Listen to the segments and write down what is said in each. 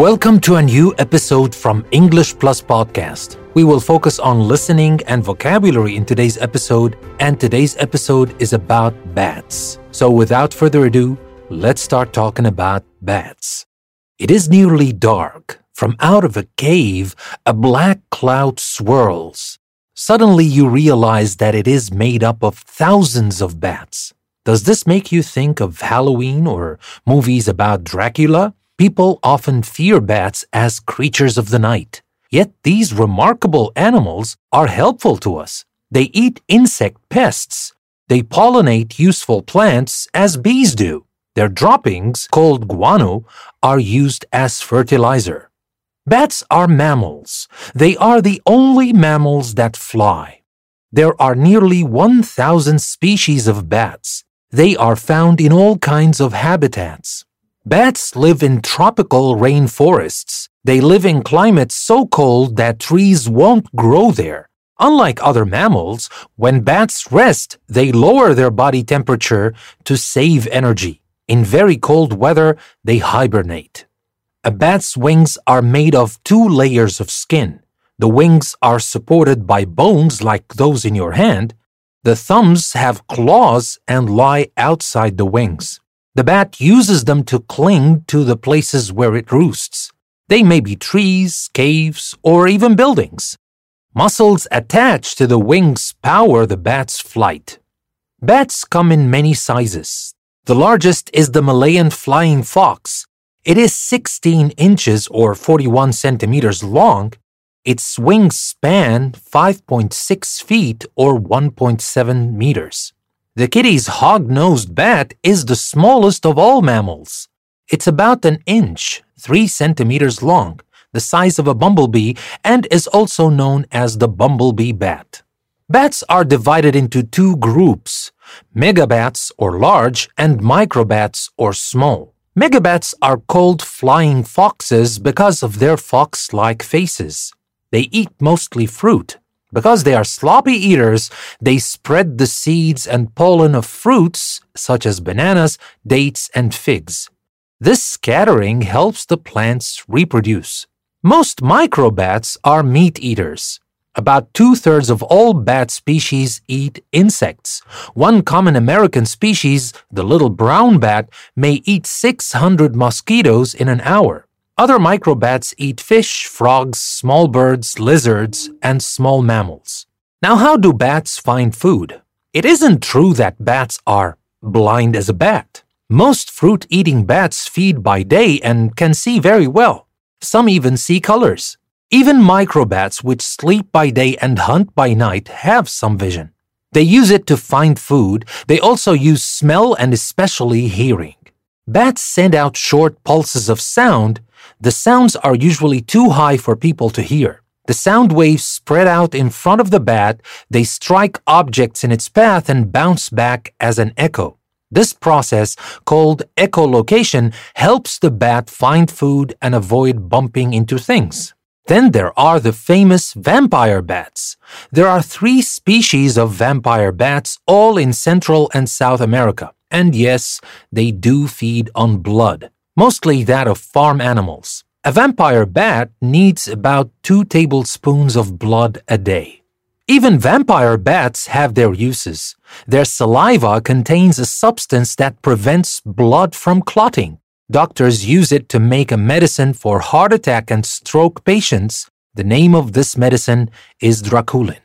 Welcome to a new episode from English Plus Podcast. We will focus on listening and vocabulary in today's episode, and today's episode is about bats. So, without further ado, let's start talking about bats. It is nearly dark. From out of a cave, a black cloud swirls. Suddenly, you realize that it is made up of thousands of bats. Does this make you think of Halloween or movies about Dracula? People often fear bats as creatures of the night. Yet these remarkable animals are helpful to us. They eat insect pests. They pollinate useful plants as bees do. Their droppings, called guano, are used as fertilizer. Bats are mammals. They are the only mammals that fly. There are nearly 1,000 species of bats. They are found in all kinds of habitats. Bats live in tropical rainforests. They live in climates so cold that trees won't grow there. Unlike other mammals, when bats rest, they lower their body temperature to save energy. In very cold weather, they hibernate. A bat's wings are made of two layers of skin. The wings are supported by bones like those in your hand. The thumbs have claws and lie outside the wings. The bat uses them to cling to the places where it roosts. They may be trees, caves, or even buildings. Muscles attached to the wings power the bat's flight. Bats come in many sizes. The largest is the Malayan flying fox. It is 16 inches or 41 centimeters long. Its wings span 5.6 feet or 1.7 meters. The Kitti's hog-nosed bat is the smallest of all mammals. It's about an inch, 3 centimeters long, the size of a bumblebee, and is also known as the bumblebee bat. Bats are divided into two groups, megabats or large and microbats or small. Megabats are called flying foxes because of their fox-like faces. They eat mostly fruit, because they are sloppy eaters, they spread the seeds and pollen of fruits such as bananas, dates, and figs. This scattering helps the plants reproduce. Most microbats are meat eaters. About two thirds of all bat species eat insects. One common American species, the little brown bat, may eat 600 mosquitoes in an hour. Other microbats eat fish, frogs, small birds, lizards, and small mammals. Now, how do bats find food? It isn't true that bats are blind as a bat. Most fruit eating bats feed by day and can see very well. Some even see colors. Even microbats, which sleep by day and hunt by night, have some vision. They use it to find food. They also use smell and especially hearing. Bats send out short pulses of sound the sounds are usually too high for people to hear. The sound waves spread out in front of the bat, they strike objects in its path and bounce back as an echo. This process, called echolocation, helps the bat find food and avoid bumping into things. Then there are the famous vampire bats. There are three species of vampire bats, all in Central and South America. And yes, they do feed on blood mostly that of farm animals. A vampire bat needs about two tablespoons of blood a day. Even vampire bats have their uses. Their saliva contains a substance that prevents blood from clotting. Doctors use it to make a medicine for heart attack and stroke patients. The name of this medicine is Draculin.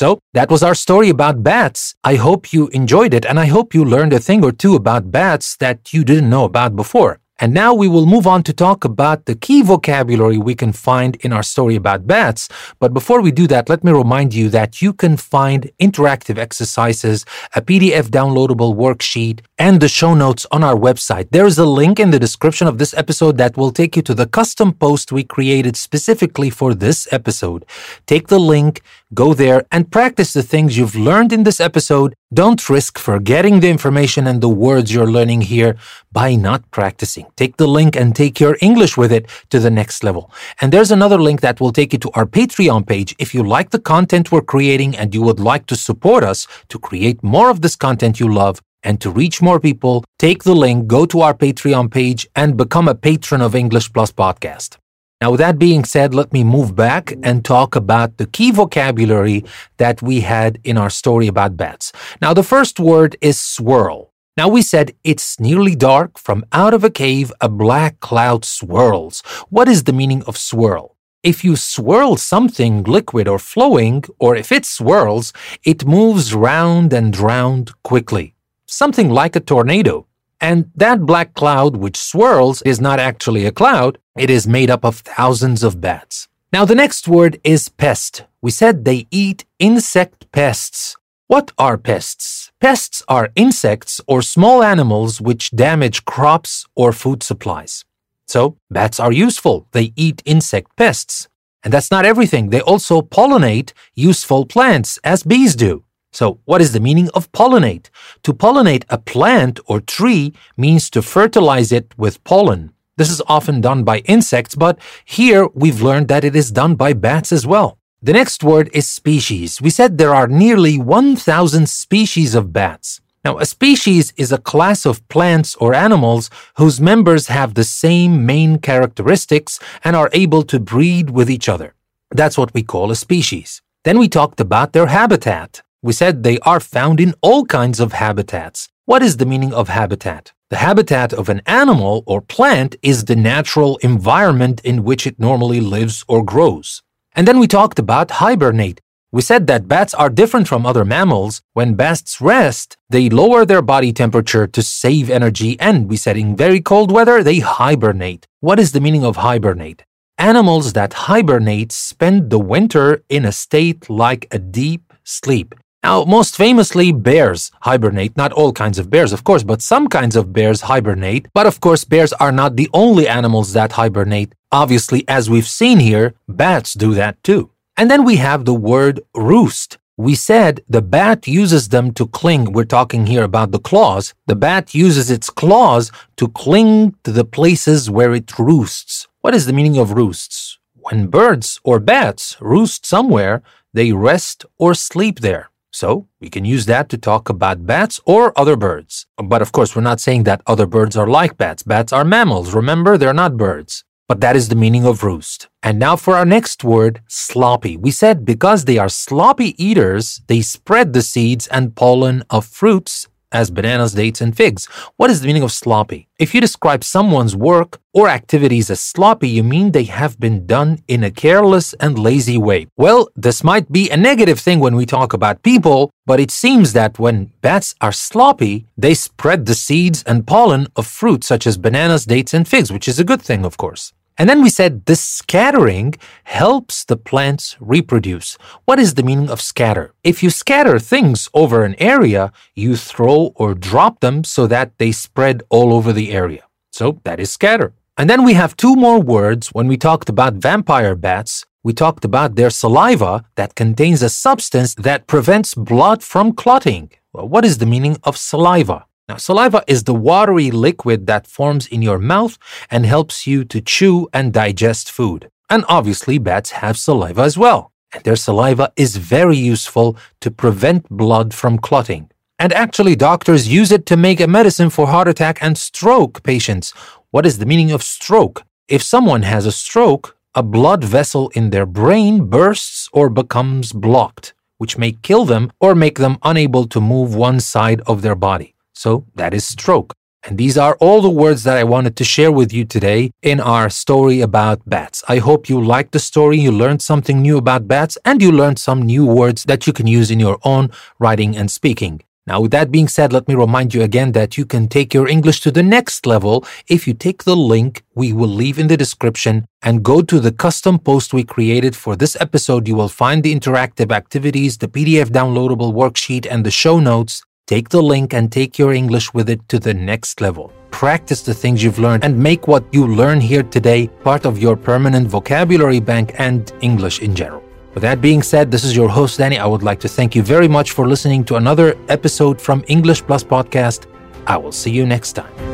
So, that was our story about bats. I hope you enjoyed it and I hope you learned a thing or two about bats that you didn't know about before. And now we will move on to talk about the key vocabulary we can find in our story about bats. But before we do that, let me remind you that you can find interactive exercises, a PDF downloadable worksheet, and the show notes on our website. There is a link in the description of this episode that will take you to the custom post we created specifically for this episode. Take the link, go there, and practice the things you've learned in this episode. Don't risk forgetting the information and the words you're learning here by not practicing. Take the link and take your English with it to the next level. And there's another link that will take you to our Patreon page. If you like the content we're creating and you would like to support us to create more of this content you love, And to reach more people, take the link, go to our Patreon page, and become a patron of English Plus Podcast. Now, with that being said, let me move back and talk about the key vocabulary that we had in our story about bats. Now, the first word is swirl. Now, we said it's nearly dark. From out of a cave, a black cloud swirls. What is the meaning of swirl? If you swirl something liquid or flowing, or if it swirls, it moves round and round quickly. Something like a tornado. And that black cloud which swirls is not actually a cloud, it is made up of thousands of bats. Now, the next word is pest. We said they eat insect pests. What are pests? Pests are insects or small animals which damage crops or food supplies. So, bats are useful. They eat insect pests. And that's not everything. They also pollinate useful plants, as bees do. So, what is the meaning of pollinate? To pollinate a plant or tree means to fertilize it with pollen. This is often done by insects, but here we've learned that it is done by bats as well. The next word is species. We said there are nearly 1,000 species of bats. Now, a species is a class of plants or animals whose members have the same main characteristics and are able to breed with each other. That's what we call a species. Then we talked about their habitat. We said they are found in all kinds of habitats. What is the meaning of habitat? The habitat of an animal or plant is the natural environment in which it normally lives or grows. And then we talked about hibernate. We said that bats are different from other mammals. When bats rest, they lower their body temperature to save energy, and we said in very cold weather, they hibernate. What is the meaning of hibernate? Animals that hibernate spend the winter in a state like a deep sleep. Now, most famously, bears hibernate. Not all kinds of bears, of course, but some kinds of bears hibernate. But of course, bears are not the only animals that hibernate. Obviously, as we've seen here, bats do that too. And then we have the word roost. We said the bat uses them to cling. We're talking here about the claws. The bat uses its claws to cling to the places where it roosts. What is the meaning of roosts? When birds or bats roost somewhere, they rest or sleep there. So we can use that to talk about bats or other birds. But of course, we're not saying that other birds are like bats. Bats are mammals. Remember, they're not birds. But that is the meaning of roost. And now for our next word, sloppy. We said because they are sloppy eaters, they spread the seeds and pollen of fruits as bananas, dates, and figs. What is the meaning of sloppy? If you describe someone's work or activities as sloppy, you mean they have been done in a careless and lazy way. Well, this might be a negative thing when we talk about people, but it seems that when bats are sloppy, they spread the seeds and pollen of fruit such as bananas, dates, and figs, which is a good thing, of course. And then we said this scattering helps the plants reproduce. What is the meaning of scatter? If you scatter things over an area, you throw or drop them so that they spread all over the area. So that is scatter. And then we have two more words when we talked about vampire bats. We talked about their saliva that contains a substance that prevents blood from clotting. Well, what is the meaning of saliva? Now, saliva is the watery liquid that forms in your mouth and helps you to chew and digest food. And obviously, bats have saliva as well. And their saliva is very useful to prevent blood from clotting. And actually, doctors use it to make a medicine for heart attack and stroke patients. What is the meaning of stroke? If someone has a stroke, a blood vessel in their brain bursts or becomes blocked, which may kill them or make them unable to move one side of their body. So that is stroke. And these are all the words that I wanted to share with you today in our story about bats. I hope you liked the story, you learned something new about bats, and you learned some new words that you can use in your own writing and speaking. Now, with that being said, let me remind you again that you can take your English to the next level if you take the link we will leave in the description and go to the custom post we created for this episode. You will find the interactive activities, the PDF downloadable worksheet, and the show notes. Take the link and take your English with it to the next level. Practice the things you've learned and make what you learn here today part of your permanent vocabulary bank and English in general. With that being said, this is your host, Danny. I would like to thank you very much for listening to another episode from English Plus Podcast. I will see you next time.